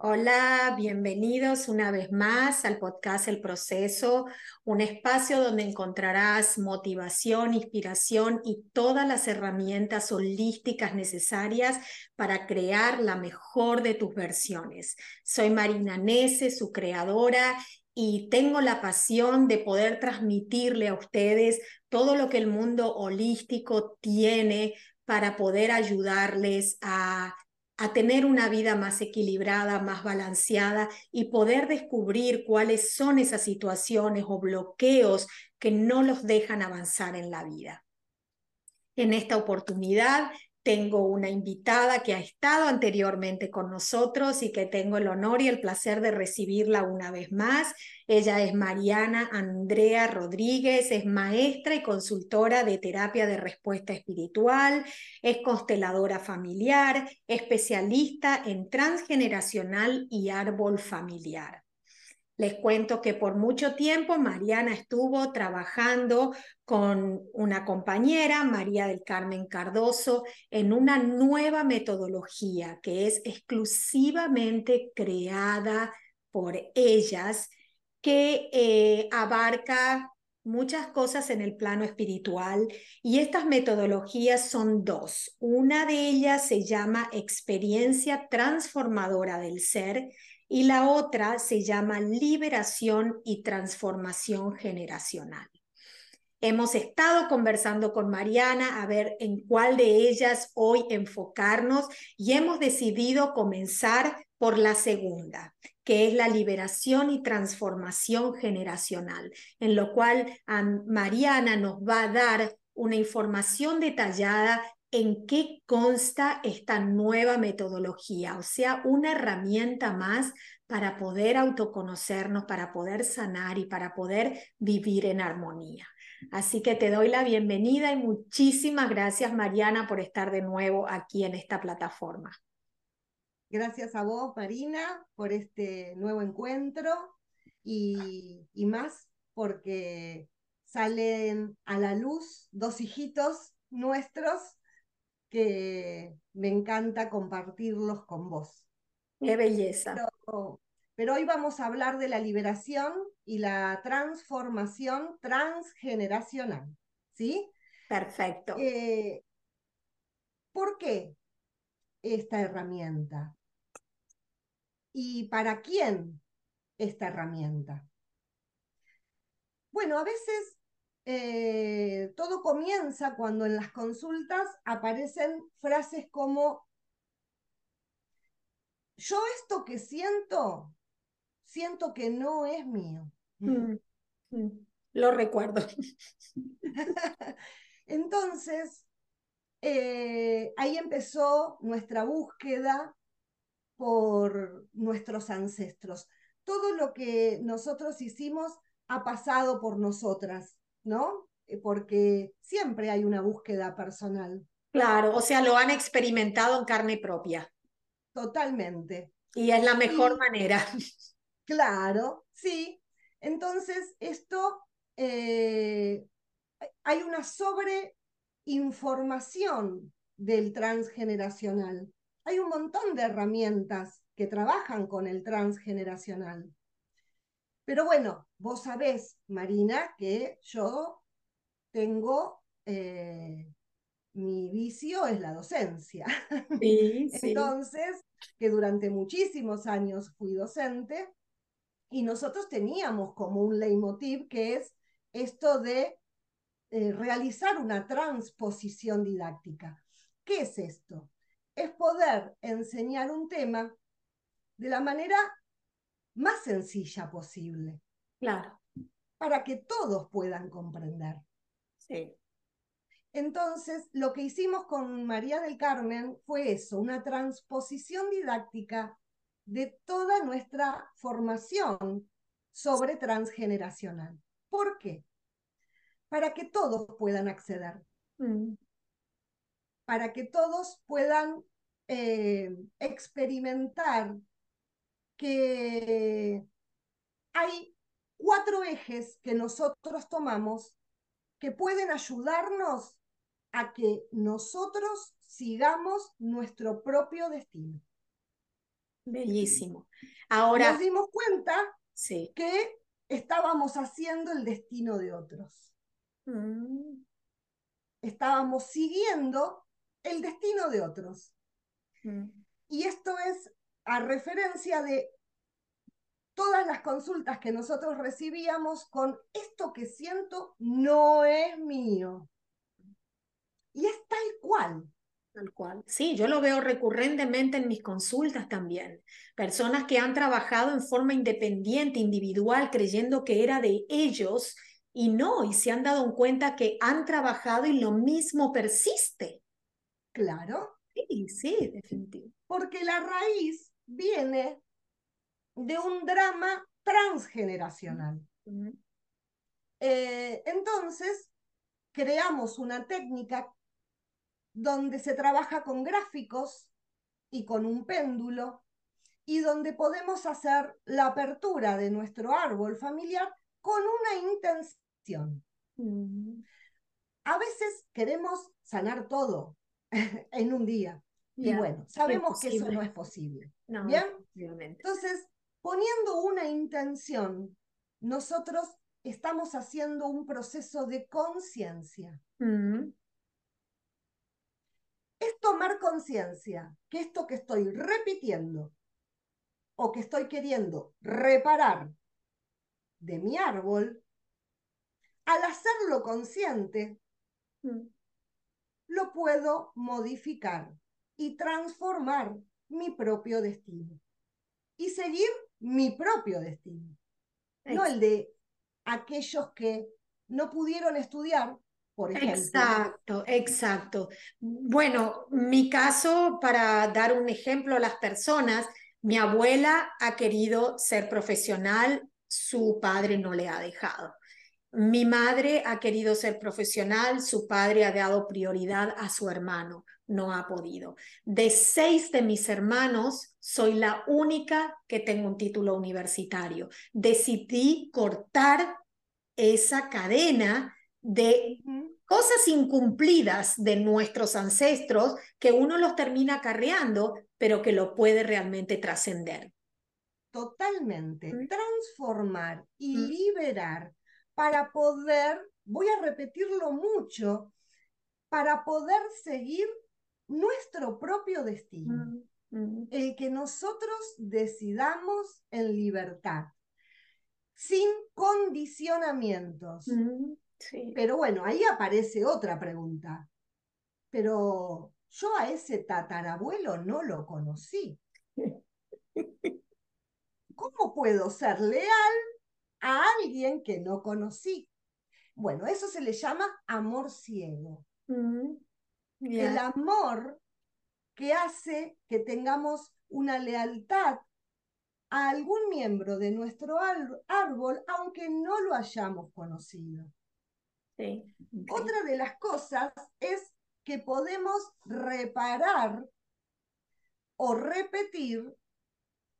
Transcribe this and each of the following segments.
Hola, bienvenidos una vez más al podcast El Proceso, un espacio donde encontrarás motivación, inspiración y todas las herramientas holísticas necesarias para crear la mejor de tus versiones. Soy Marina Nese, su creadora, y tengo la pasión de poder transmitirle a ustedes todo lo que el mundo holístico tiene para poder ayudarles a a tener una vida más equilibrada, más balanceada y poder descubrir cuáles son esas situaciones o bloqueos que no los dejan avanzar en la vida. En esta oportunidad tengo una invitada que ha estado anteriormente con nosotros y que tengo el honor y el placer de recibirla una vez más. Ella es Mariana Andrea Rodríguez, es maestra y consultora de terapia de respuesta espiritual, es consteladora familiar, especialista en transgeneracional y árbol familiar. Les cuento que por mucho tiempo Mariana estuvo trabajando con una compañera, María del Carmen Cardoso, en una nueva metodología que es exclusivamente creada por ellas, que eh, abarca muchas cosas en el plano espiritual y estas metodologías son dos. Una de ellas se llama experiencia transformadora del ser y la otra se llama liberación y transformación generacional. Hemos estado conversando con Mariana a ver en cuál de ellas hoy enfocarnos y hemos decidido comenzar por la segunda, que es la liberación y transformación generacional, en lo cual Mariana nos va a dar una información detallada en qué consta esta nueva metodología, o sea, una herramienta más para poder autoconocernos, para poder sanar y para poder vivir en armonía. Así que te doy la bienvenida y muchísimas gracias, Mariana, por estar de nuevo aquí en esta plataforma. Gracias a vos, Marina, por este nuevo encuentro y, y más porque salen a la luz dos hijitos nuestros que me encanta compartirlos con vos. Qué belleza. Pero, hoy vamos a hablar de la liberación y la transformación transgeneracional. ¿Sí? Perfecto. Eh, ¿Por qué esta herramienta? ¿Y para quién esta herramienta? Bueno, a veces eh, todo comienza cuando en las consultas aparecen frases como, yo esto que siento, siento que no es mío. Mm, mm, lo recuerdo. Entonces, eh, ahí empezó nuestra búsqueda por nuestros ancestros. Todo lo que nosotros hicimos ha pasado por nosotras. ¿no? Eh, porque siempre hay una búsqueda personal. Claro, o sea, lo han experimentado en carne propia. Totalmente. Y es la mejor manera. Claro, sí. Entonces, esto, eh, hay una sobreinformación del transgeneracional. Hay un montón de herramientas que trabajan con el transgeneracional. Pero bueno, vos sabés, Marina, que yo tengo, eh, mi vicio es la docencia. Sí, Entonces, que durante muchísimos años fui docente y nosotros teníamos como un leitmotiv que es esto de eh, realizar una transposición didáctica. ¿Qué es esto? Es poder enseñar un tema de la manera más sencilla posible. Claro. Para que todos puedan comprender. Sí. Entonces, lo que hicimos con María del Carmen fue eso, una transposición didáctica de toda nuestra formación sobre transgeneracional. ¿Por qué? Para que todos puedan acceder. Mm. Para que todos puedan eh, experimentar que hay cuatro ejes que nosotros tomamos que pueden ayudarnos a que nosotros sigamos nuestro propio destino. Bellísimo. Ahora. Nos dimos cuenta sí. que estábamos haciendo el destino de otros. Mm. Estábamos siguiendo el destino de otros. Mm. Y esto es a referencia de todas las consultas que nosotros recibíamos con esto que siento no es mío. Y es tal cual. Tal cual. Sí, yo lo veo recurrentemente en mis consultas también. Personas que han trabajado en forma independiente, individual, creyendo que era de ellos y no, y se han dado cuenta que han trabajado y lo mismo persiste. Claro. Sí, sí, definitivo. Porque la raíz viene de un drama transgeneracional. Eh, entonces, creamos una técnica donde se trabaja con gráficos y con un péndulo y donde podemos hacer la apertura de nuestro árbol familiar con una intención. A veces queremos sanar todo en un día. Y bueno, sabemos que eso no es posible. ¿Bien? Entonces, poniendo una intención, nosotros estamos haciendo un proceso de conciencia. Mm es tomar conciencia que esto que estoy repitiendo o que estoy queriendo reparar de mi árbol, al hacerlo consciente, mm. Lo puedo modificar y transformar mi propio destino y seguir mi propio destino, no el de aquellos que no pudieron estudiar Exacto, exacto. Bueno, mi caso, para dar un ejemplo a las personas, mi abuela ha querido ser profesional, su padre no le ha dejado. Mi madre ha querido ser profesional, su padre ha dado prioridad a su hermano, no ha podido. De seis de mis hermanos, soy la única que tengo un título universitario. Decidí cortar esa cadena de cosas incumplidas de nuestros ancestros que uno los termina acarreando, pero que lo puede realmente trascender. Totalmente. Transformar y liberar para poder, voy a repetirlo mucho, para poder seguir nuestro propio destino. El que nosotros decidamos en libertad, sin condicionamientos. Pero bueno, ahí aparece otra pregunta. Pero yo a ese tatarabuelo no lo conocí. ¿Cómo puedo ser leal a alguien que no conocí? Bueno, eso se le llama amor ciego. Mm, El amor que hace que tengamos una lealtad a algún miembro de nuestro árbol, aunque no lo hayamos conocido. Otra de las cosas es que podemos reparar o repetir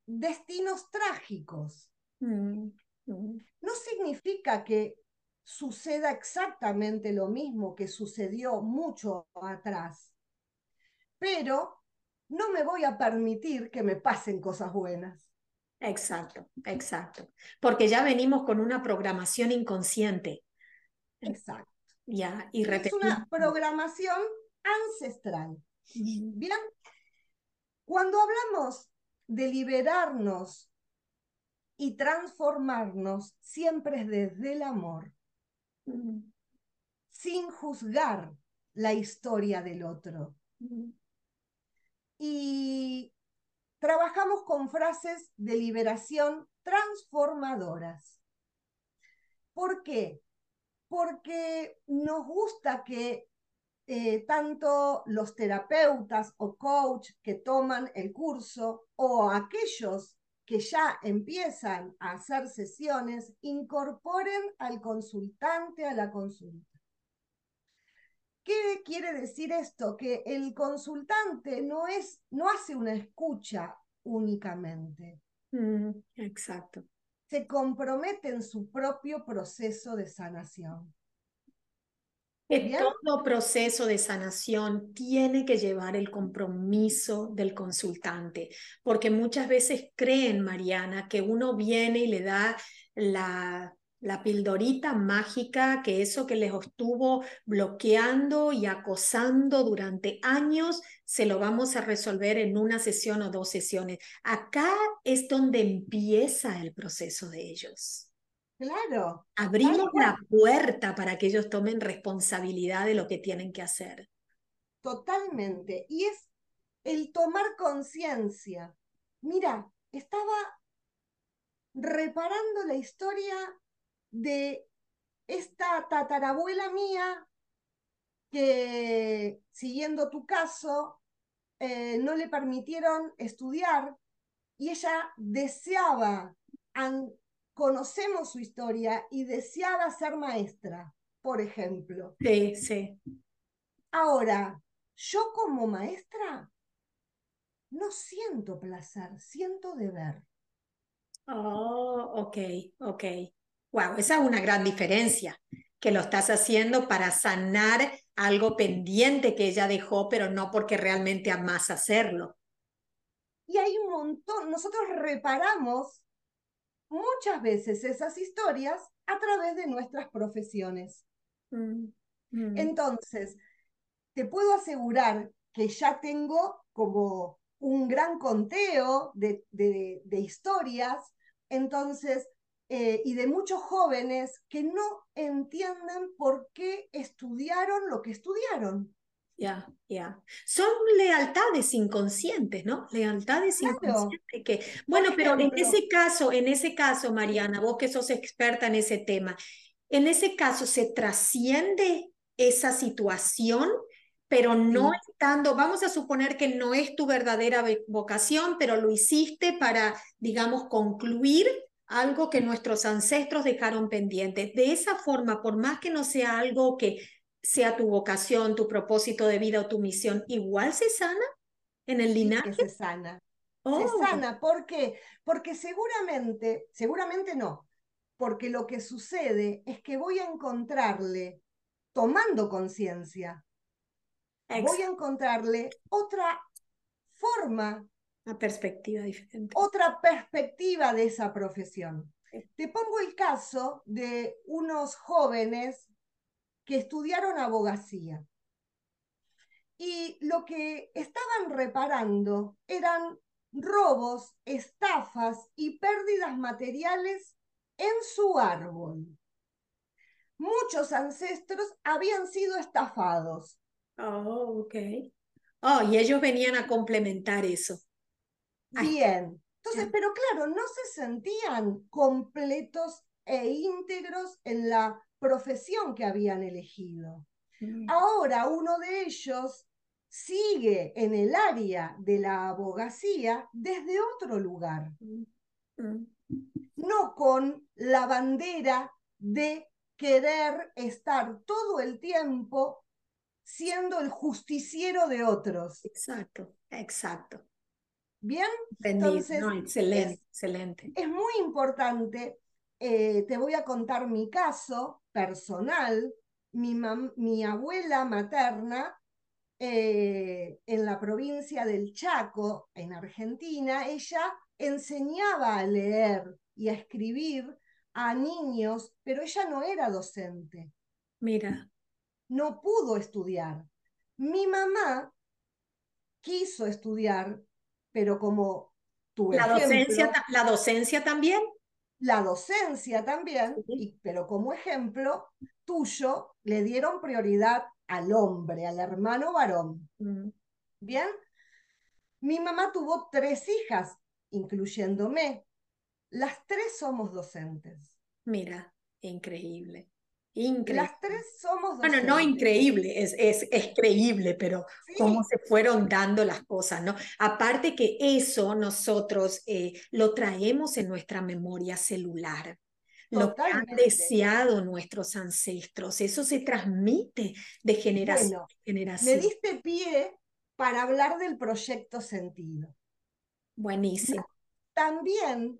destinos trágicos. Mm. No significa que suceda exactamente lo mismo que sucedió mucho atrás, pero no me voy a permitir que me pasen cosas buenas. Exacto, exacto. Porque ya venimos con una programación inconsciente. Exacto. Ya, y Es una programación ancestral. Bien, cuando hablamos de liberarnos y transformarnos, siempre es desde el amor, sin juzgar la historia del otro. Y trabajamos con frases de liberación transformadoras. ¿Por qué? porque nos gusta que eh, tanto los terapeutas o coach que toman el curso o aquellos que ya empiezan a hacer sesiones incorporen al consultante a la consulta. ¿Qué quiere decir esto? Que el consultante no, es, no hace una escucha únicamente. Mm, exacto se compromete en su propio proceso de sanación. Todo proceso de sanación tiene que llevar el compromiso del consultante, porque muchas veces creen, Mariana, que uno viene y le da la, la pildorita mágica, que eso que les estuvo bloqueando y acosando durante años, se lo vamos a resolver en una sesión o dos sesiones. Acá es donde empieza el proceso de ellos. Claro. Abrimos la puerta para que ellos tomen responsabilidad de lo que tienen que hacer. Totalmente. Y es el tomar conciencia. Mira, estaba reparando la historia de esta tatarabuela mía que, siguiendo tu caso, eh, no le permitieron estudiar y ella deseaba conocemos su historia y deseaba ser maestra, por ejemplo. Sí, sí. Ahora, yo como maestra no siento placer, siento deber. Oh, ok, ok. Wow, esa es una gran diferencia, que lo estás haciendo para sanar algo pendiente que ella dejó, pero no porque realmente amas hacerlo. Y hay un montón, nosotros reparamos muchas veces esas historias a través de nuestras profesiones. Mm, mm. Entonces, te puedo asegurar que ya tengo como un gran conteo de, historias, entonces, eh, y de muchos jóvenes que no entienden por qué estudiaron lo que estudiaron. Ya, ya. Son lealtades inconscientes, ¿no? Lealtades inconscientes que, bueno, pero en ese caso, en ese caso, Mariana, vos que sos experta en ese tema, en ese caso se trasciende esa situación, pero no estando, vamos a suponer que no es tu verdadera vocación, pero lo hiciste para, digamos, concluir algo que nuestros ancestros dejaron pendiente. De esa forma, por más que no sea algo que sea tu vocación, tu propósito de vida o tu misión, igual se sana en el linaje. se sana. Se oh. sana, ¿por qué? Porque seguramente, seguramente no, porque lo que sucede es que voy a encontrarle, tomando conciencia, voy a encontrarle otra forma. Una perspectiva diferente. Otra perspectiva de esa profesión. Te pongo el caso de unos jóvenes que estudiaron abogacía. Y lo que estaban reparando eran robos, estafas y pérdidas materiales en su árbol. Muchos ancestros habían sido estafados. Oh, ok. Oh, y ellos venían a complementar eso. Bien. Entonces, pero claro, no se sentían completos e íntegros en la profesión que habían elegido. Ahora uno de ellos sigue en el área de la abogacía desde otro lugar. Mm. no con la bandera de querer estar todo el tiempo siendo el justiciero de otros. Exacto, exacto. Bien, entonces excelente, excelente. Es muy importante. Eh, te voy a contar mi caso personal, mi, mi abuela materna eh, en la provincia del Chaco, en Argentina, ella enseñaba a leer y a escribir a niños, pero ella no era docente. Mira. No pudo estudiar. Mi mamá quiso estudiar, pero como tu la docencia, la docencia también la docencia también, pero como ejemplo tuyo, le dieron prioridad al hombre, al hermano varón. Mm. ¿Bien? Mi mamá tuvo tres hijas, incluyéndome. Las tres somos docentes. Mira, increíble. Increíble. Las tres somos Bueno, no increíble, es, es, es creíble, pero cómo se fueron dando las cosas, ¿no? Aparte que eso nosotros eh, lo traemos en nuestra memoria celular. Lo que han deseado nuestros ancestros, eso se transmite de generación en generación. Me diste pie para hablar del proyecto sentido. Buenísimo. También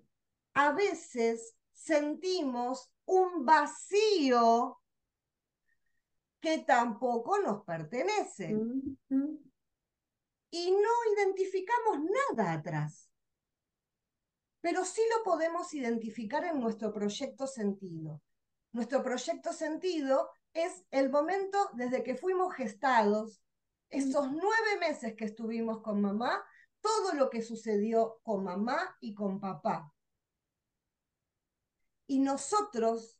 a veces sentimos un vacío que tampoco nos pertenecen. Y no identificamos nada atrás. Pero sí lo podemos identificar en nuestro proyecto sentido. Nuestro proyecto sentido es el momento desde que fuimos gestados, esos nueve meses que estuvimos con mamá, todo lo que sucedió con mamá y con papá. Y nosotros,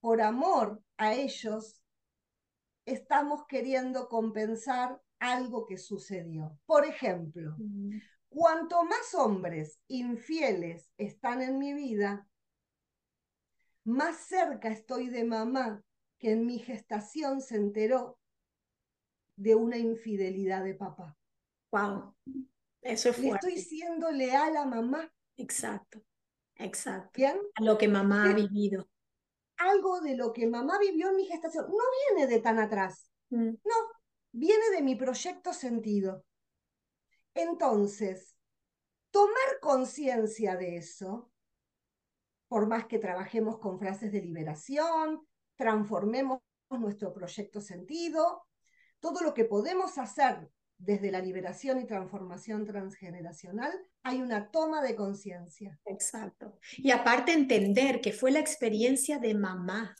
por amor a ellos, estamos queriendo compensar algo que sucedió. Por ejemplo, cuanto más hombres infieles están en mi vida, más cerca estoy de mamá que en mi gestación se enteró de una infidelidad de papá. Wow, eso fue. estoy siendo leal a mamá. Exacto, exacto. ¿Bien? A lo que mamá ha vivido. Algo de lo que mamá vivió en mi gestación no viene de tan atrás. Mm. No, viene de mi proyecto sentido. Entonces, tomar conciencia de eso, por más que trabajemos con frases de liberación, transformemos nuestro proyecto sentido, todo lo que podemos hacer desde la liberación y transformación transgeneracional, hay una toma de conciencia. Exacto. Y aparte entender que fue la experiencia de mamá,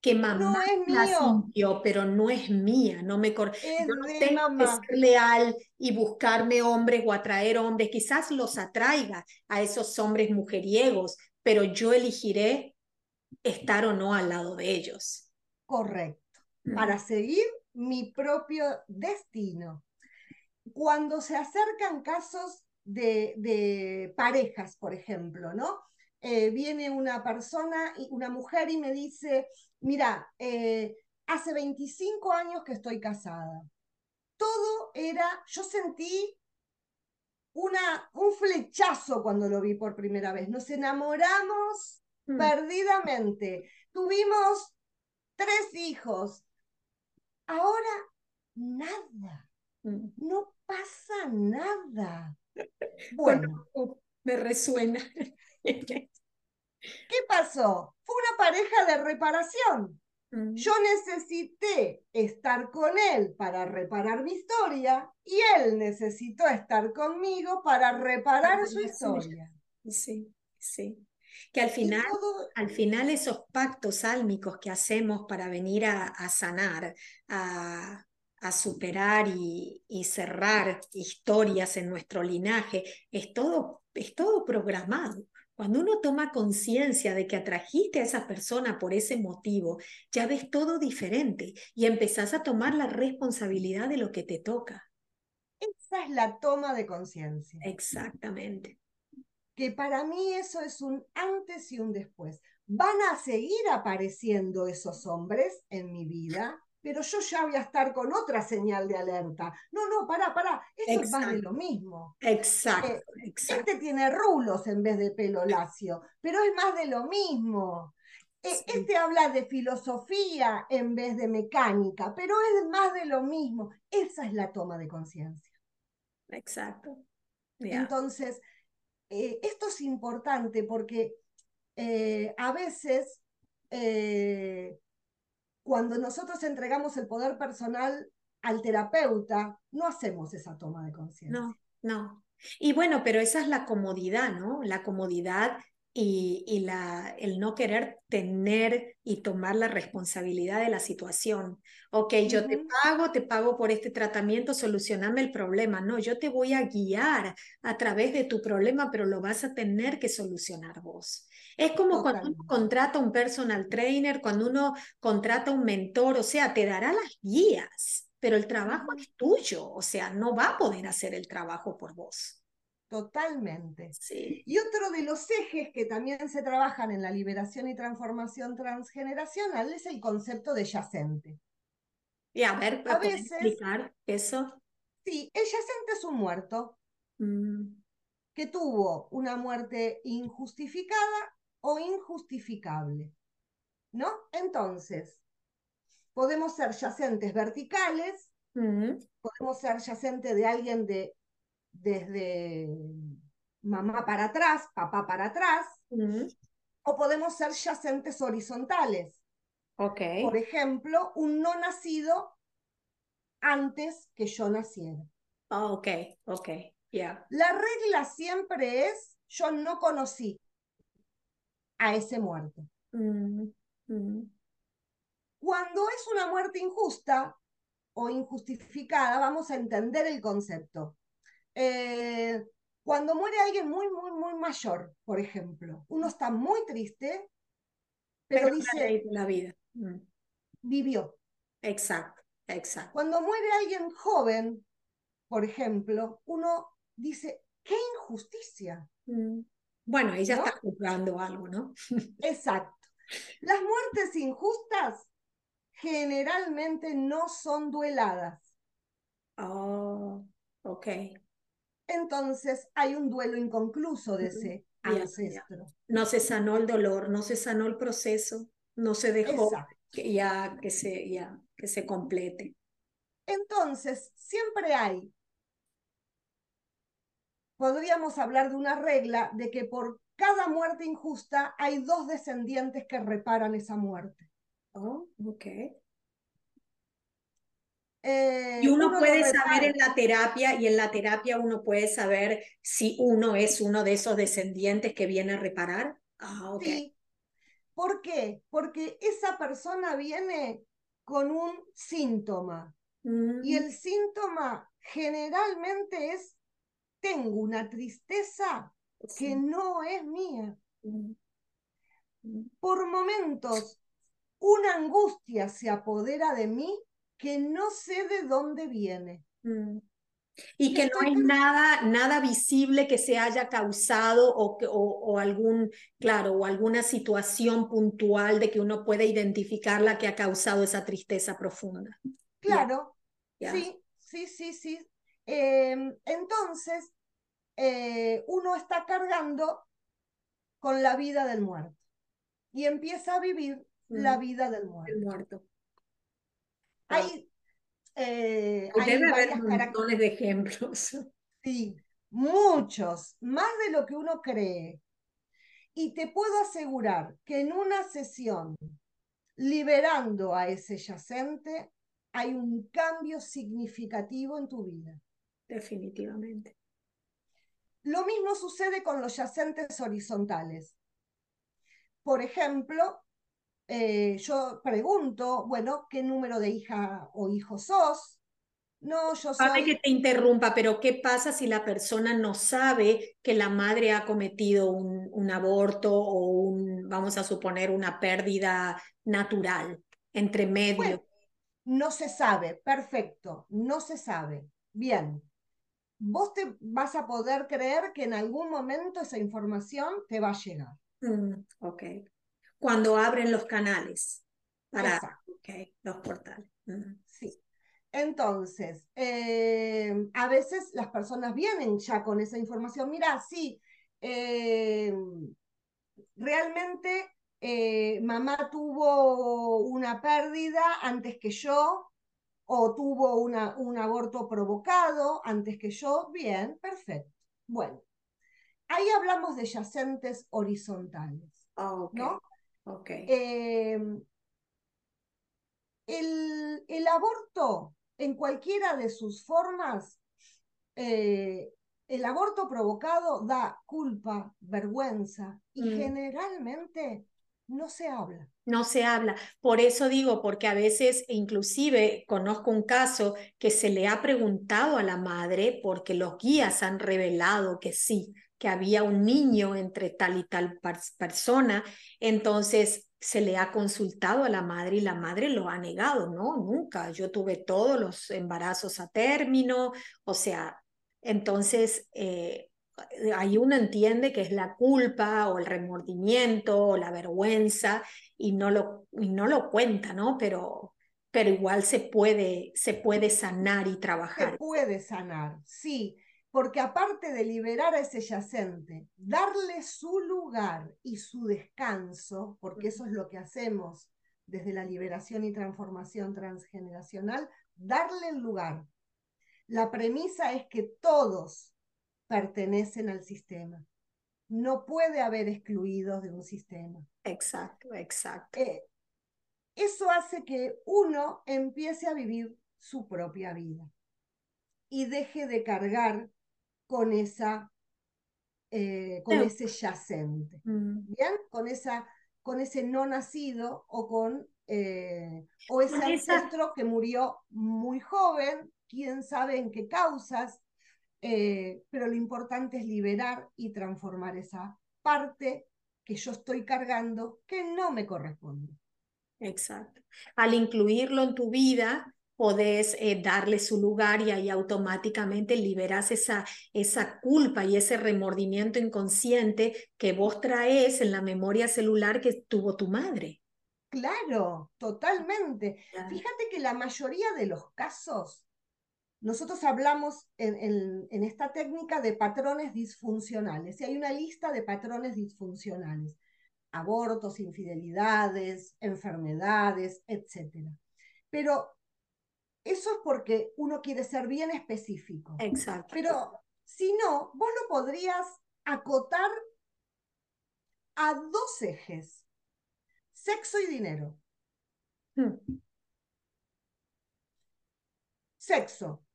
que mamá no la sintió, pero no es mía, no me cor Yo no tengo que ser leal y buscarme hombres o atraer hombres, quizás los atraiga a esos hombres mujeriegos, pero yo elegiré estar o no al lado de ellos. Correcto. Mm. Para seguir mi propio destino. Cuando se acercan casos de, de parejas, por ejemplo, ¿no? Eh, viene una persona, una mujer y me dice, mira, eh, hace 25 años que estoy casada. Todo era, yo sentí una, un flechazo cuando lo vi por primera vez. Nos enamoramos mm. perdidamente. Tuvimos tres hijos. Ahora, nada. Mm. No pasa nada. Bueno, me resuena. ¿Qué pasó? Fue una pareja de reparación. Mm. Yo necesité estar con él para reparar mi historia y él necesitó estar conmigo para reparar su historia. Sí, sí. Que al final, al final esos pactos álmicos que hacemos para venir a, sanar, a, superar y, y, cerrar historias en nuestro linaje, es todo, es todo programado. Cuando uno toma conciencia de que atrajiste a esa persona por ese motivo, ya ves todo diferente y empezás a tomar la responsabilidad de lo que te toca. Esa es la toma de conciencia. Exactamente. Que para mí eso es un antes y un después. Van a seguir apareciendo esos hombres en mi vida, pero yo ya voy a estar con otra señal de alerta. No, no, pará, pará, eso es más de lo mismo. Exacto, eh, Este tiene rulos en vez de pelo lacio, pero es más de lo mismo. Eh, este habla de filosofía en vez de mecánica, pero es más de lo mismo. Esa es la toma de conciencia. Exacto. Entonces, eh, esto es importante porque a veces cuando nosotros entregamos el poder personal al terapeuta, no hacemos esa toma de conciencia. No, no. Y bueno, pero esa es la comodidad, ¿no? La comodidad y, la, el no querer tener y tomar la responsabilidad de la situación. Ok, yo te pago, te pago por este tratamiento, solucioname el problema. No, yo te voy a guiar a través de tu problema, pero lo vas a tener que solucionar vos. Es como cuando uno contrata un personal trainer, cuando uno contrata un mentor, o sea, te dará las guías, pero el trabajo es tuyo, o sea, no va a poder hacer el trabajo por vos. Totalmente. Sí. Y otro de los ejes que también se trabajan en la liberación y transformación transgeneracional es el concepto de yacente. Y a ver, ¿puedes explicar eso? Sí, el yacente es un muerto mm. que tuvo una muerte injustificada o injustificable. ¿No? Entonces, podemos ser yacentes verticales, mm. podemos ser yacente de alguien de desde mamá para atrás, papá para atrás, mm. o podemos ser yacentes horizontales. Ok. Por ejemplo, un no nacido antes que yo naciera. Oh, ok, ok, ya. La regla siempre es, yo no conocí a ese muerto. Mm, mm, Cuando es una muerte injusta o injustificada, vamos a entender el concepto. Eh, cuando muere alguien muy, muy, muy mayor, por ejemplo, uno está muy triste, pero, dice, la vida. Mm, vivió. Exacto, exacto. Cuando muere alguien joven, por ejemplo, uno dice, qué injusticia. Mm. Bueno, ella ¿No? está juzgando algo, ¿no? Exacto. Las muertes injustas generalmente no son dueladas. Oh, ok. Entonces hay un duelo inconcluso de ese Ya, ya. ancestro. No se sanó el dolor, no se sanó el proceso, no se dejó Exacto. que ya que se ya que se complete. Entonces, siempre hay, podríamos hablar de una regla de que por cada muerte injusta hay dos descendientes que reparan esa muerte. Oh, ok. Eh, Y uno puede saber en la terapia, y en la terapia uno puede saber si uno es uno de esos descendientes que viene a reparar. Ah, ok. Sí. ¿Por qué? Porque esa persona viene con un síntoma Mm, y el síntoma generalmente es, tengo una tristeza sí. que no es mía. Mm, Por momentos, una angustia se apodera de mí que no sé de dónde viene. mm. Y que no hay nada, nada visible que se haya causado o, que- o, o algún, claro, o alguna situación puntual de que uno pueda identificar la que ha causado esa tristeza profunda. Claro, sí, sí, sí, sí. Em, entonces, eh, uno está cargando con la vida del muerto y empieza a vivir la Mm, vida del el muerto. Hay, eh, Y hay debe haber montones de ejemplos. sí, muchos, más de lo que uno cree. Y te puedo asegurar que en una sesión, liberando a ese yacente, hay un cambio significativo en tu vida. Definitivamente. Lo mismo sucede con los yacentes horizontales. Por ejemplo, eh, yo pregunto, bueno, ¿qué número de hija o hijo sos? No, yo Sabe que soy, te interrumpa, pero ¿qué pasa si la persona no sabe que la madre ha cometido un, un aborto o un, vamos a suponer, una pérdida natural entre medio? bueno, no se sabe, perfecto, no se sabe. Bien, vos te vas a poder creer que en algún momento esa información te va a llegar. Mm, ok. Cuando abren los canales para, los portales. Mm, sí. Entonces, eh, a veces las personas vienen ya con esa información. Mira, sí, eh, realmente eh, mamá tuvo una pérdida antes que yo o tuvo una, un aborto provocado antes que yo. Bien, perfecto. Bueno, ahí hablamos de yacentes horizontales, ok, ¿no? ok. Eh, el, el aborto en cualquiera de sus formas, eh, el aborto provocado da culpa, vergüenza y Mm. generalmente no se habla. No se habla. Por eso digo, porque a veces, inclusive, conozco un caso que se le ha preguntado a la madre, porque los guías han revelado que sí, que había un niño entre tal y tal persona, entonces se le ha consultado a la madre y la madre lo ha negado, no, nunca. Yo tuve todos los embarazos a término, o sea, entonces... eh, ahí uno entiende que es la culpa o el remordimiento o la vergüenza y no lo, y no lo cuenta, ¿no? Pero, pero igual se puede, se puede sanar y Se trabajar. puede sanar, sí, porque aparte de liberar a ese yacente, darle su lugar y su descanso, porque eso es lo que hacemos desde la liberación y transformación transgeneracional, darle el lugar. La premisa es que todos pertenecen al sistema. No puede haber excluidos de un sistema. Exacto, exacto. Eh, eso hace que uno empiece a vivir su propia vida y deje de cargar con esa eh, con ese yacente, mm. ¿bien? Con, esa, con ese no nacido o con eh, o ese ancestro que murió muy joven, quién sabe en qué causas, eh, pero lo importante es liberar y transformar esa parte que yo estoy cargando que no me corresponde. Exacto. Al incluirlo en tu vida, podés eh, darle su lugar y ahí automáticamente liberas esa, esa culpa y ese remordimiento inconsciente que vos traes en la memoria celular que tuvo tu madre. Claro, totalmente. Fíjate que la mayoría de los casos, nosotros hablamos en, en esta técnica de patrones disfuncionales y hay una lista de patrones disfuncionales, abortos, infidelidades, enfermedades, etc. Pero eso es porque uno quiere ser bien específico. Exacto. Pero si no, vos lo podrías acotar a dos ejes, sexo y dinero. Hmm. Sexo,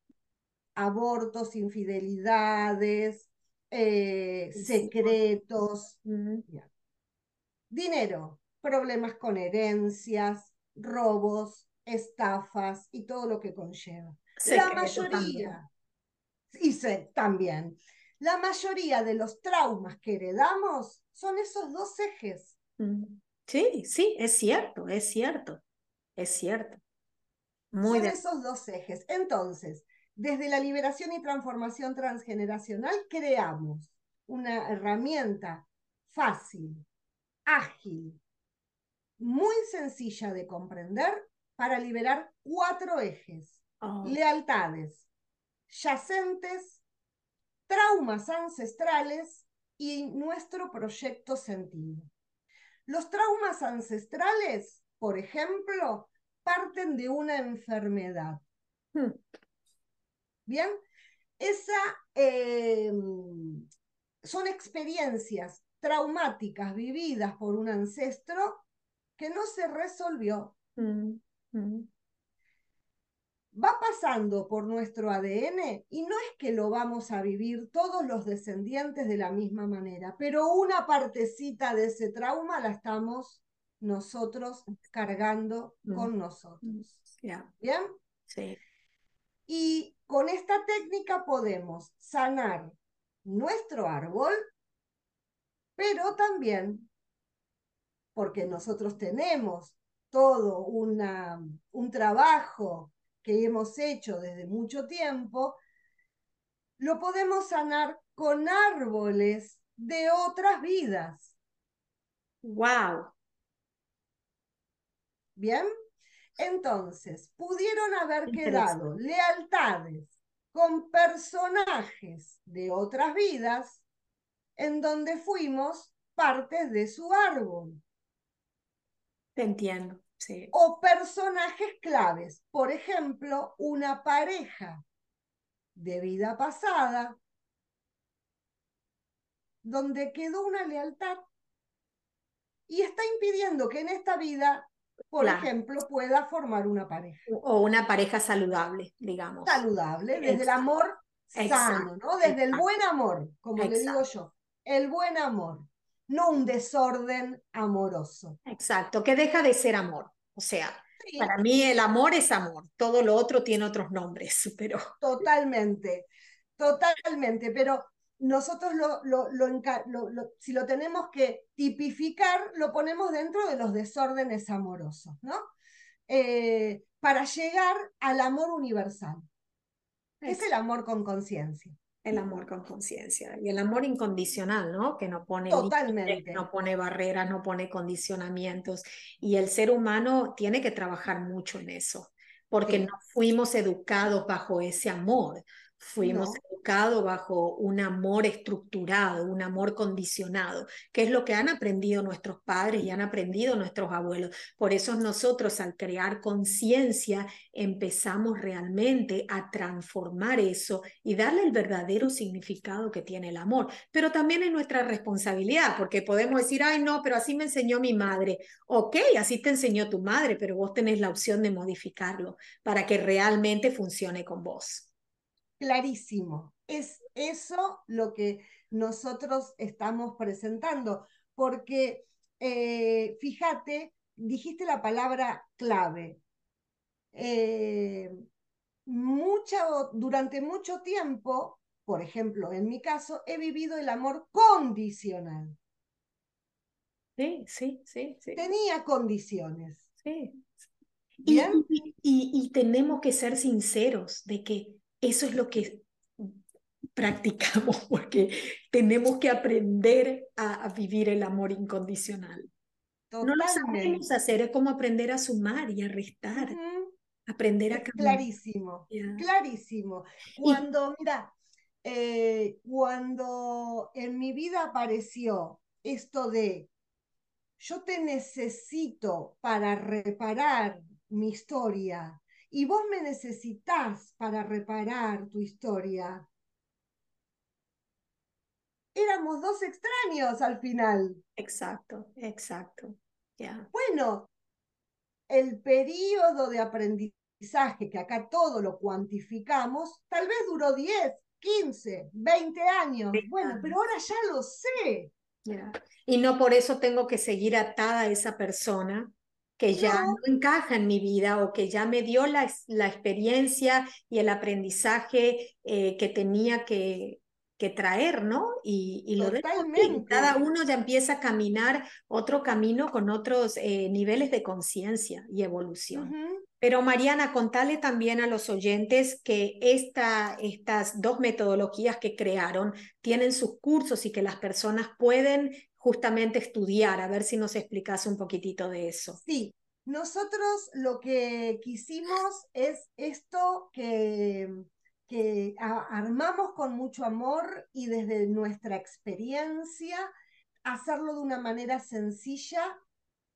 abortos, infidelidades, eh, secretos. Dinero, problemas con herencias, robos, estafas y todo lo que conlleva. la mayoría, y sé también, la mayoría de los traumas que heredamos son esos dos ejes. Mm. Sí, sí, es cierto, es cierto, es cierto. Muy son esos dos ejes. Entonces, desde la liberación y transformación transgeneracional creamos una herramienta fácil, ágil, muy sencilla de comprender para liberar cuatro ejes. Oh. Lealtades, yacentes, traumas ancestrales y nuestro proyecto sentido. Los traumas ancestrales, por ejemplo, parten de una enfermedad. Hmm. Bien, esa em, son experiencias traumáticas vividas por un ancestro que no se resolvió. Hmm. Va pasando por nuestro ADN y no es que lo vamos a vivir todos los descendientes de la misma manera, pero una partecita de ese trauma la estamos nosotros cargando mm. con nosotros. ¿Bien? Sí. Y con esta técnica podemos sanar nuestro árbol, pero también, porque nosotros tenemos todo una, un trabajo que hemos hecho desde mucho tiempo, lo podemos sanar con árboles de otras vidas. ¡Wow! Bien, entonces, pudieron haber quedado lealtades con personajes de otras vidas en donde fuimos partes de su árbol. Te entiendo, sí. O personajes claves, por ejemplo, una pareja de vida pasada, donde quedó una lealtad y está impidiendo que en esta vida, por ejemplo, pueda formar una pareja. O una pareja saludable, digamos. Saludable, desde el amor sano, ¿no? Desde el buen amor, como le digo yo. El buen amor no un desorden amoroso. Exacto, que deja de ser amor. O sea, para mí el amor es amor, todo lo otro tiene otros nombres, pero... Totalmente, totalmente, pero nosotros lo, lo, si lo tenemos que tipificar, lo ponemos dentro de los desórdenes amorosos, ¿no? Eh, para llegar al amor universal, es el amor con conciencia el amor con conciencia y el amor incondicional, ¿no? Que no pone Totalmente. no pone barreras, no pone condicionamientos y el ser humano tiene que trabajar mucho en eso, porque no fuimos educados bajo ese amor. Fuimos educados bajo un amor estructurado, un amor condicionado, que es lo que han aprendido nuestros padres y han aprendido nuestros abuelos. Por eso nosotros al crear conciencia empezamos realmente a transformar eso y darle el verdadero significado que tiene el amor. Pero también es nuestra responsabilidad, porque podemos decir, ay no, pero así me enseñó mi madre. Ok, así te enseñó tu madre, pero vos tenés la opción de modificarlo para que realmente funcione con vos clarísimo. Es eso lo que nosotros estamos presentando, porque eh, fíjate, dijiste la palabra clave. Eh, durante mucho tiempo, por ejemplo, en mi caso, he vivido el amor condicional. Sí, sí, sí, sí. Tenía condiciones. Sí. y, tenemos que ser sinceros de que eso es lo que practicamos porque tenemos que aprender a, vivir el amor incondicional. No lo sabemos hacer, es como aprender a sumar y a restar, aprender a cambiar. Clarísimo, clarísimo. Cuando, mira, eh, cuando en mi vida apareció esto de yo te necesito para reparar mi historia, y vos me necesitas para reparar tu historia. Éramos dos extraños al final. Exacto, exacto. Bueno, el periodo de aprendizaje, que acá todo lo cuantificamos, tal vez duró 10, 15, 20 años. bueno, pero ahora ya lo sé. Y no por eso tengo que seguir atada a esa persona que ya no. encaja en mi vida o que ya me dio la, la experiencia y el aprendizaje eh, que tenía que, que traer, ¿no? Y, y lo de cada uno ya empieza a caminar otro camino con otros eh, niveles de conciencia y evolución. Pero Mariana, contale también a los oyentes que esta, estas dos metodologías que crearon tienen sus cursos y que las personas pueden justamente estudiar, a ver si nos explicas un poquitito de eso. Sí, nosotros lo que quisimos es esto que, que armamos con mucho amor y desde nuestra experiencia, hacerlo de una manera sencilla,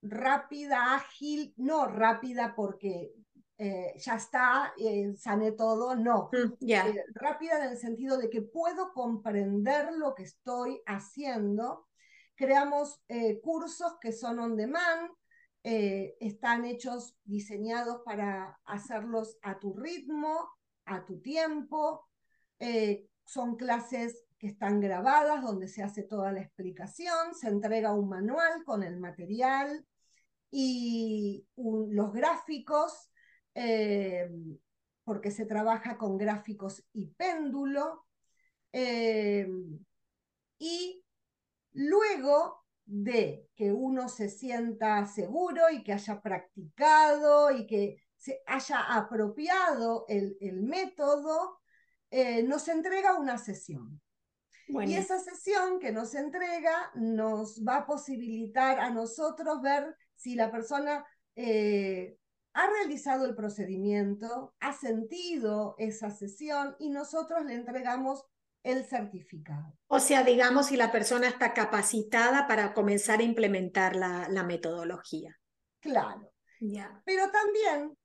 rápida, ágil, no rápida porque eh, ya está, eh, sané todo, no. Mm, eh, rápida en el sentido de que puedo comprender lo que estoy haciendo Creamos cursos que son on demand, están hechos, diseñados para hacerlos a tu ritmo, a tu tiempo. Eh, son clases que están grabadas, donde se hace toda la explicación, se entrega un manual con el material y los gráficos, porque se trabaja con gráficos y péndulo. y Luego de que uno se sienta seguro y que haya practicado y que se haya apropiado el, método, eh, nos entrega una sesión. Y esa sesión que nos entrega nos va a posibilitar a nosotros ver si la persona eh, ha realizado el procedimiento, ha sentido esa sesión y nosotros le entregamos el certificado. O sea, digamos, si la persona está capacitada para comenzar a implementar la, metodología. Claro. Pero también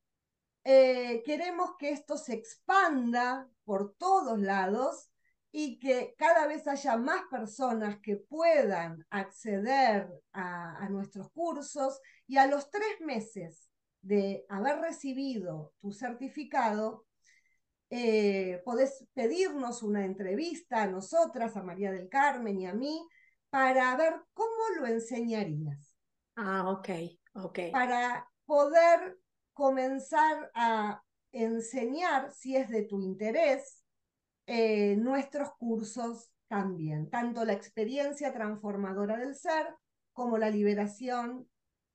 eh, queremos que esto se expanda por todos lados y que cada vez haya más personas que puedan acceder a, a nuestros cursos y a los tres meses de haber recibido tu certificado, eh, podés pedirnos una entrevista a nosotras, a María del Carmen y a mí, para ver cómo lo enseñarías. Ah, ok, ok. Para poder comenzar a enseñar, si es de tu interés, eh, nuestros cursos también, tanto la experiencia transformadora del ser como la liberación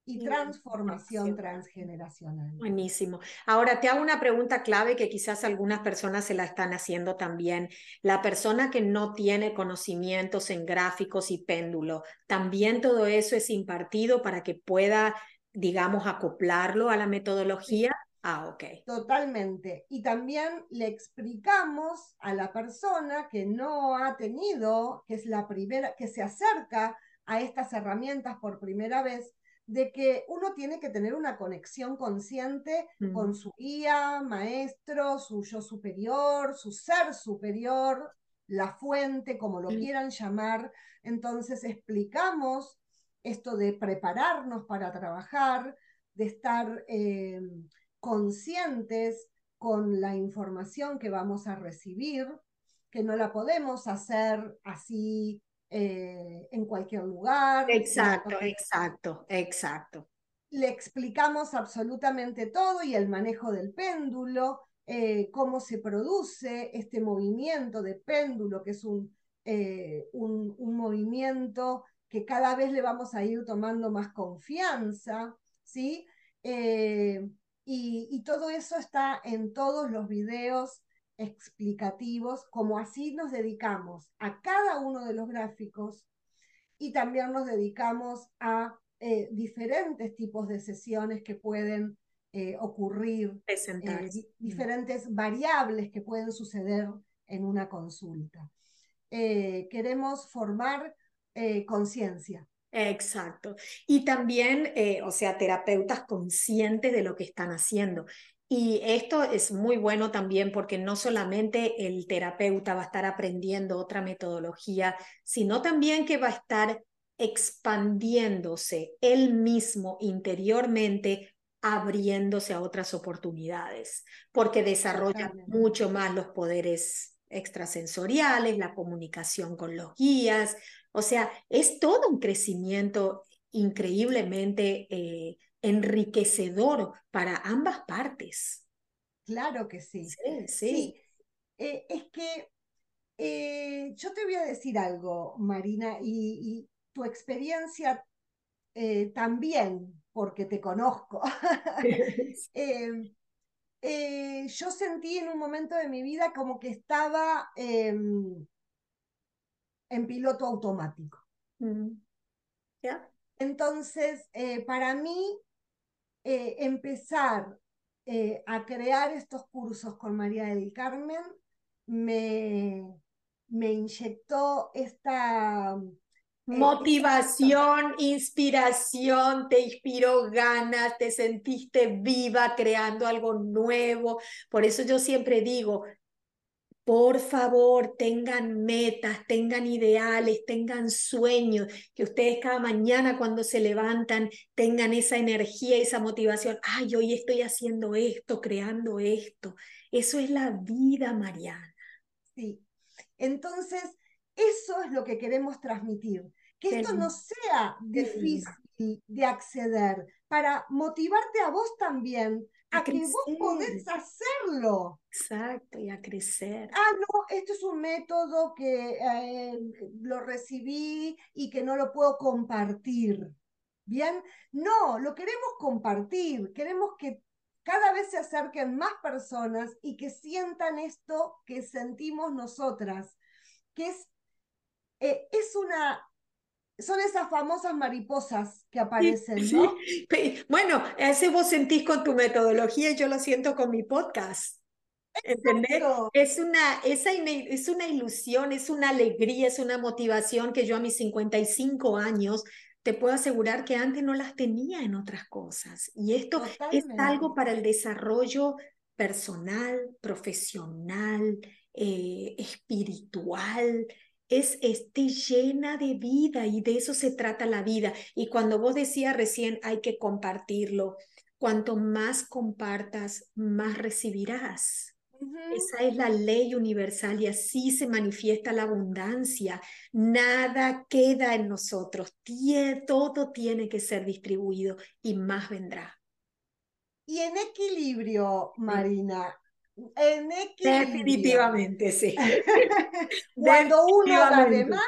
y transformación transgeneracional. Buenísimo. Ahora te hago una pregunta clave que quizás algunas personas se la están haciendo también. La persona que no tiene conocimientos en gráficos y péndulo, ¿también todo eso es impartido para que pueda, digamos, acoplarlo a la metodología? Ah, ok. Totalmente. Y también le explicamos a la persona que no ha tenido, que es la primera, que se acerca a estas herramientas por primera vez, de que uno tiene que tener una conexión consciente Mm. con su guía, maestro, su yo superior, su ser superior, la fuente, como lo Mm. quieran llamar. Entonces explicamos esto de prepararnos para trabajar, de estar eh, conscientes con la información que vamos a recibir, que no la podemos hacer así eh, en cualquier lugar. Exacto, exacto, exacto. le explicamos absolutamente todo y el manejo del péndulo, eh, cómo se produce este movimiento de péndulo, que es un, eh, un, un movimiento que cada vez le vamos a ir tomando más confianza, ¿sí? Eh, y, y todo eso está en todos los videos explicativos, como así nos dedicamos a cada uno de los gráficos y también nos dedicamos a eh, diferentes tipos de sesiones que pueden eh, ocurrir, eh, di- diferentes variables que pueden suceder en una consulta. Queremos formar eh, conciencia. Exacto. Y también, eh, o sea, terapeutas conscientes de lo que están haciendo. Y esto es muy bueno también porque no solamente el terapeuta va a estar aprendiendo otra metodología, sino también que va a estar expandiéndose él mismo interiormente, abriéndose a otras oportunidades, porque desarrolla mucho más los poderes extrasensoriales, la comunicación con los guías, o sea, es todo un crecimiento increíblemente eh, enriquecedor para ambas partes. Claro que sí. Sí, sí. Sí, eh, es que eh, yo te voy a decir algo, Marina, y, y tu experiencia también, porque te conozco. Yo sentí en un momento de mi vida como que estaba em, en piloto automático. Mm. Entonces, eh, para mí, eh, empezar eh, a crear estos cursos con María del Carmen me, me inyectó esta... Motivación, inspiración, te inspiró ganas, te sentiste viva creando algo nuevo. Por eso yo siempre digo, por favor, tengan metas, tengan ideales, tengan sueños, que ustedes cada mañana cuando se levantan tengan esa energía, esa motivación. Ay, hoy estoy haciendo esto, creando esto. Eso es la vida, Mariana. Sí. Entonces, eso es lo que queremos transmitir. Que esto no sea difícil de acceder, para motivarte a vos también, A a que vos podés hacerlo. Exacto, y a crecer. Ah, no, esto es un método que eh, lo recibí y que no lo puedo compartir. Bien, no, lo queremos compartir, queremos que cada vez se acerquen más personas y que sientan esto que sentimos nosotras, que es, eh, es una, son esas famosas mariposas que aparecen, Sí, ¿no? pe- Bueno, ese vos sentís con tu metodología y yo lo siento con mi podcast. Es una, esa es una ilusión, es una alegría, es una motivación que yo a mis 55 años te puedo asegurar que antes no las tenía en otras cosas. Y esto es algo para el desarrollo personal, profesional, eh, espiritual. Es, esté llena de vida y de eso se trata la vida. Y cuando vos decías recién, hay que compartirlo. Cuanto más compartas, más recibirás. Esa es la ley universal y así se manifiesta la abundancia. Nada queda en nosotros. Todo tiene que ser distribuido y más vendrá. Y en equilibrio, Marina, en equilibrio. Definitivamente, sí. Cuando uno da de más,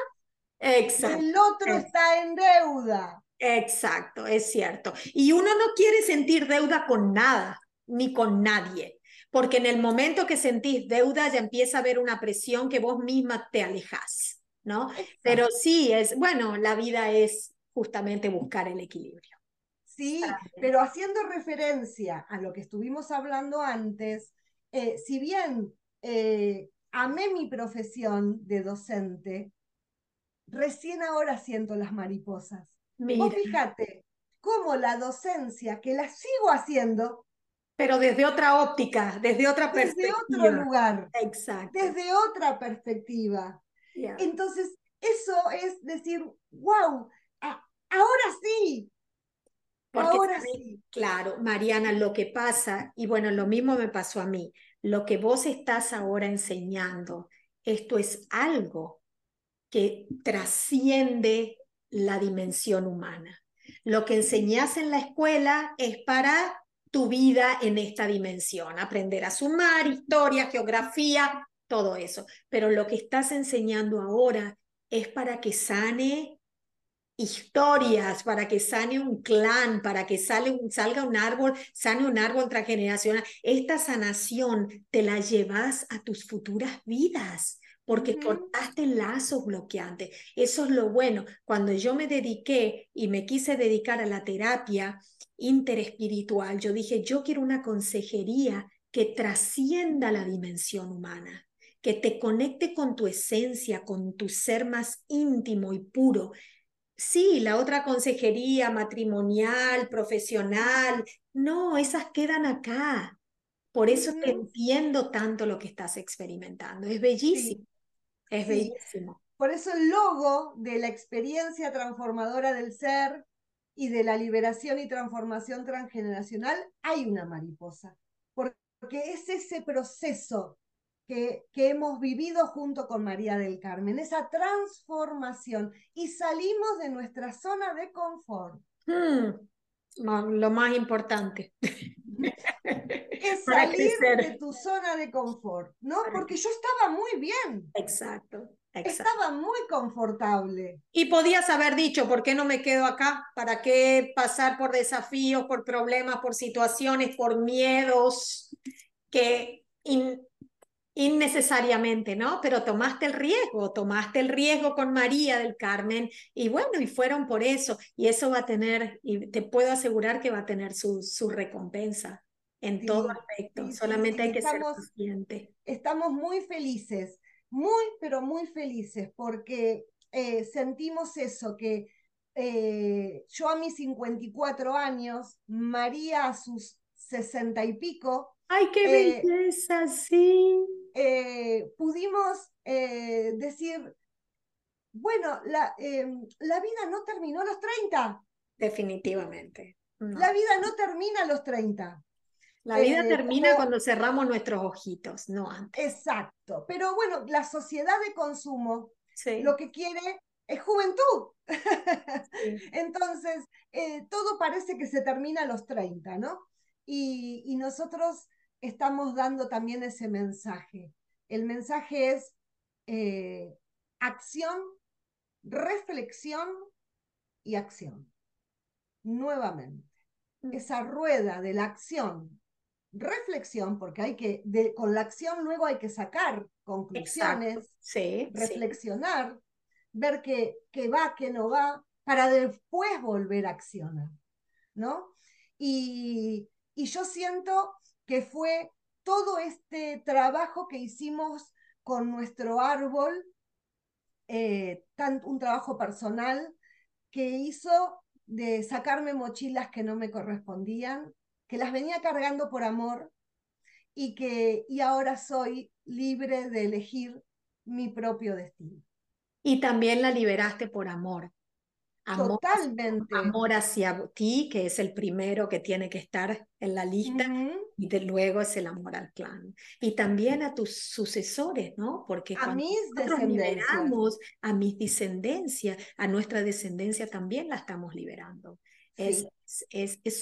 Exacto. el otro es- está en deuda. Exacto, es cierto. Y uno no quiere sentir deuda con nada, ni con nadie, porque en el momento que sentís deuda ya empieza a haber una presión que vos misma te alejas, ¿no? Pero sí, es, bueno, la vida es justamente buscar el equilibrio. Sí, pero haciendo referencia a lo que estuvimos hablando antes, eh, si bien eh, amé mi profesión de docente, recién ahora siento las mariposas. Vos fíjate cómo la docencia, que la sigo haciendo, pero desde otra óptica, desde otra perspectiva. Desde otro lugar. Exacto. Desde otra perspectiva. Entonces, eso es decir, wow, ahora sí. Ahora sí. Claro, Mariana, lo que pasa, y bueno, lo mismo me pasó a mí, lo que vos estás ahora enseñando, esto es algo que trasciende la dimensión humana. Lo que enseñás en la escuela es para tu vida en esta dimensión, aprender a sumar, historia, geografía, todo eso. Pero lo que estás enseñando ahora es para que sane historias, para que sane un clan, para que sale salga un árbol, sane un árbol transgeneracional. Esta sanación te la llevas a tus futuras vidas porque cortaste lazos bloqueantes. Eso es lo bueno. Cuando yo me dediqué y me quise dedicar a la terapia interespiritual, yo dije, yo quiero una consejería que trascienda la dimensión humana, que te conecte con tu esencia, con tu ser más íntimo y puro. Sí, la otra consejería matrimonial, profesional, no, esas quedan acá. Por eso te entiendo tanto lo que estás experimentando. Es bellísimo. Es bellísimo. Por eso el logo de la experiencia transformadora del ser y de la liberación y transformación transgeneracional hay una mariposa, porque es ese proceso que, que, hemos vivido junto con María del Carmen, esa transformación y salimos de nuestra zona de confort. Hmm, lo más importante. es salir de tu zona de confort, ¿no? Porque yo estaba muy bien. Exacto, Estaba muy confortable. Y podías haber dicho, ¿por qué no me quedo acá? ¿Para qué pasar por desafíos, por problemas, por situaciones, por miedos que innecesariamente, ¿no? Pero tomaste el riesgo, tomaste el riesgo con María del Carmen y bueno, y fueron por eso. Y eso va a tener, y te puedo asegurar que va a tener su, su recompensa en todo aspecto, solamente hay que ser consciente. Estamos muy felices, muy, pero muy felices, porque eh, sentimos eso, que eh, yo a mis 54 años, María a sus 60 y pico. ¡Ay, qué eh, belleza! Sí. pudimos decir, bueno, la, em, la vida no terminó a los 30. Definitivamente. La vida no termina a los 30. La vida eh, termina cuando cerramos nuestros ojitos, no antes. Exacto. Pero bueno, la sociedad de consumo lo que quiere es juventud. Entonces, eh, todo parece que se termina a los 30, ¿no? Y, nosotros estamos dando también ese mensaje. El mensaje es eh, acción, reflexión y acción. Nuevamente, mm. esa rueda de la acción reflexión, porque hay que, con la acción luego hay que sacar conclusiones, reflexionar, ver qué, va, qué no va, para después volver a accionar, ¿no? Y, yo siento que fue todo este trabajo que hicimos con nuestro árbol, eh, un trabajo personal que hizo de sacarme mochilas que no me correspondían, que las venía cargando por amor y que y ahora soy libre de elegir mi propio destino. Y también la liberaste por amor. Amor, Totalmente. Amor hacia ti, que es el primero que tiene que estar en la lista, y de luego es el amor al clan. Y también a tus sucesores, ¿no? Porque a cuando mis nosotros liberamos a mis descendencias, a nuestra descendencia también la estamos liberando. Es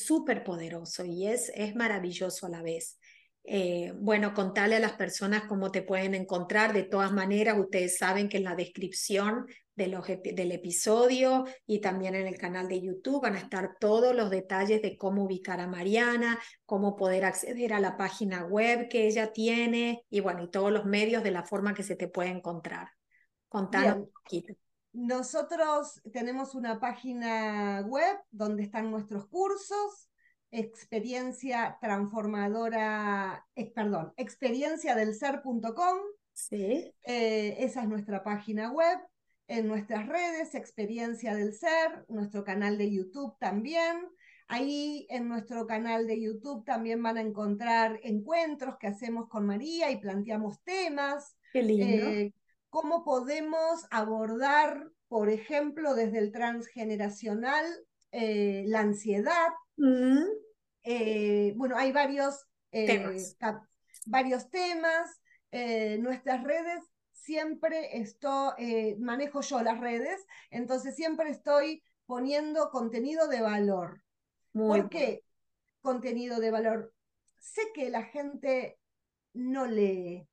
súper poderoso y es, es maravilloso a la vez. Eh, bueno, contarle a las personas cómo te pueden encontrar. De todas maneras, ustedes saben que en la descripción de los, del episodio y también en el canal de YouTube van a estar todos los detalles de cómo ubicar a Mariana, cómo poder acceder a la página web que ella tiene y bueno, y todos los medios de la forma que se te puede encontrar. Contanos un poquito. nosotros tenemos una página web donde están nuestros cursos, experiencia transformadora, eh, perdón, experienciadelser.com. Sí. Eh, esa es nuestra página web. En nuestras redes, Experiencia del Ser, nuestro canal de YouTube también. Ahí en nuestro canal de YouTube también van a encontrar encuentros que hacemos con María y planteamos temas. Qué lindo. Eh, cómo podemos abordar, por ejemplo, desde el transgeneracional, eh, la ansiedad. Mm. Eh, bueno, hay varios Temas. varios temas. nuestras redes siempre estoy, manejo yo las redes, entonces siempre estoy poniendo contenido de valor. Muy ¿Por qué contenido de valor? Sé que la gente no lee,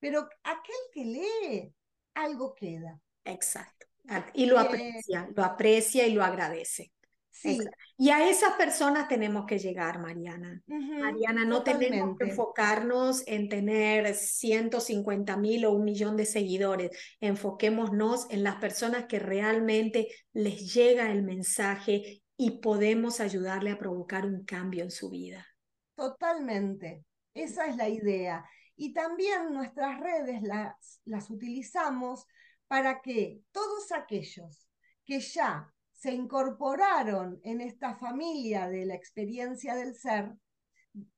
pero aquel que lee, algo queda. Exacto. Y lo Eh, aprecia, lo aprecia y lo agradece. Sí, Exacto. Y a esas personas tenemos que llegar, Mariana. Mariana, no tenemos que enfocarnos en tener 150 mil o un millón de seguidores. Enfoquémonos en las personas que realmente les llega el mensaje y podemos ayudarle a provocar un cambio en su vida. Totalmente. Esa es la idea. Y también nuestras redes las, las utilizamos para que todos aquellos que ya se incorporaron en esta familia de la experiencia del ser,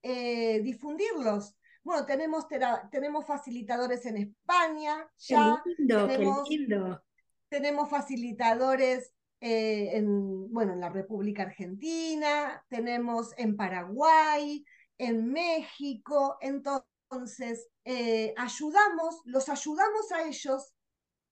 eh, difundirlos. Bueno, tenemos, tenemos facilitadores en España, ya qué lindo, tenemos, qué lindo. tenemos facilitadores eh, en, bueno, en la República Argentina, tenemos en Paraguay, en México, entonces eh, ayudamos, los ayudamos a ellos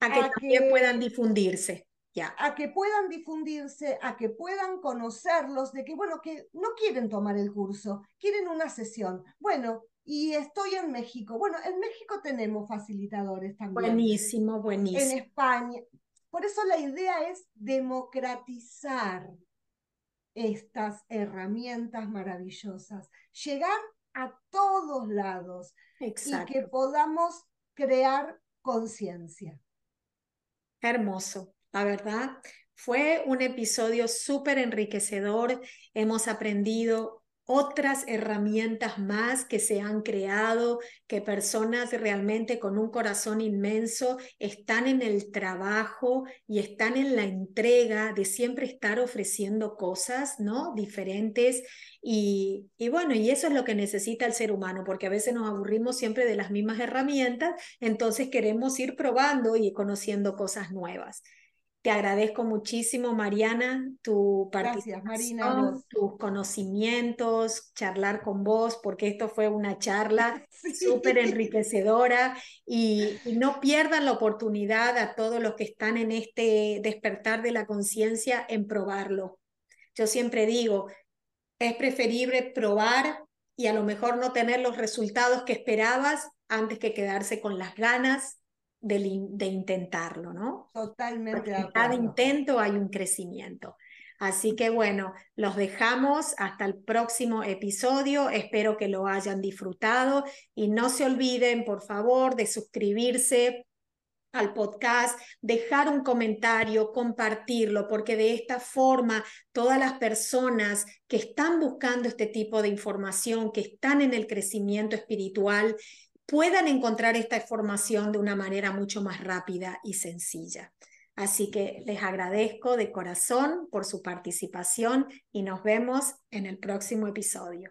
A que a también que- puedan difundirse. Ya. a que puedan difundirse, a que puedan conocerlos, de que, bueno, que no quieren tomar el curso, quieren una sesión. Bueno, y estoy en México. Bueno, en México tenemos facilitadores también. Buenísimo, En buenísimo. España. Por eso la idea es democratizar estas herramientas maravillosas, llegar a todos lados y Exacto. que podamos crear conciencia. Hermoso, la verdad. Fue un episodio súper enriquecedor. Hemos aprendido otras herramientas más que se han creado, que personas realmente con un corazón inmenso están en el trabajo y están en la entrega de siempre estar ofreciendo cosas, ¿no? Diferentes. Y, y bueno, y eso es lo que necesita el ser humano, porque a veces nos aburrimos siempre de las mismas herramientas, entonces queremos ir probando y conociendo cosas nuevas. Te agradezco muchísimo, Mariana, tu Gracias, Marina, participación, tus conocimientos, charlar con vos, porque esto fue una charla Sí. súper enriquecedora y, y no pierdan la oportunidad a todos los que están en este despertar de la conciencia en probarlo. Yo siempre digo, es preferible probar y a lo mejor no tener los resultados que esperabas antes que quedarse con las ganas de, intentarlo, ¿no? Totalmente de en cada acuerdo. intento hay un crecimiento. Así que bueno, los dejamos hasta el próximo episodio. Espero que lo hayan disfrutado y no se olviden, por favor, de suscribirse al podcast, dejar un comentario, compartirlo, porque de esta forma todas las personas que están buscando este tipo de información, que están en el crecimiento espiritual, puedan encontrar esta información de una manera mucho más rápida y sencilla. Así que les agradezco de corazón por su participación y nos vemos en el próximo episodio.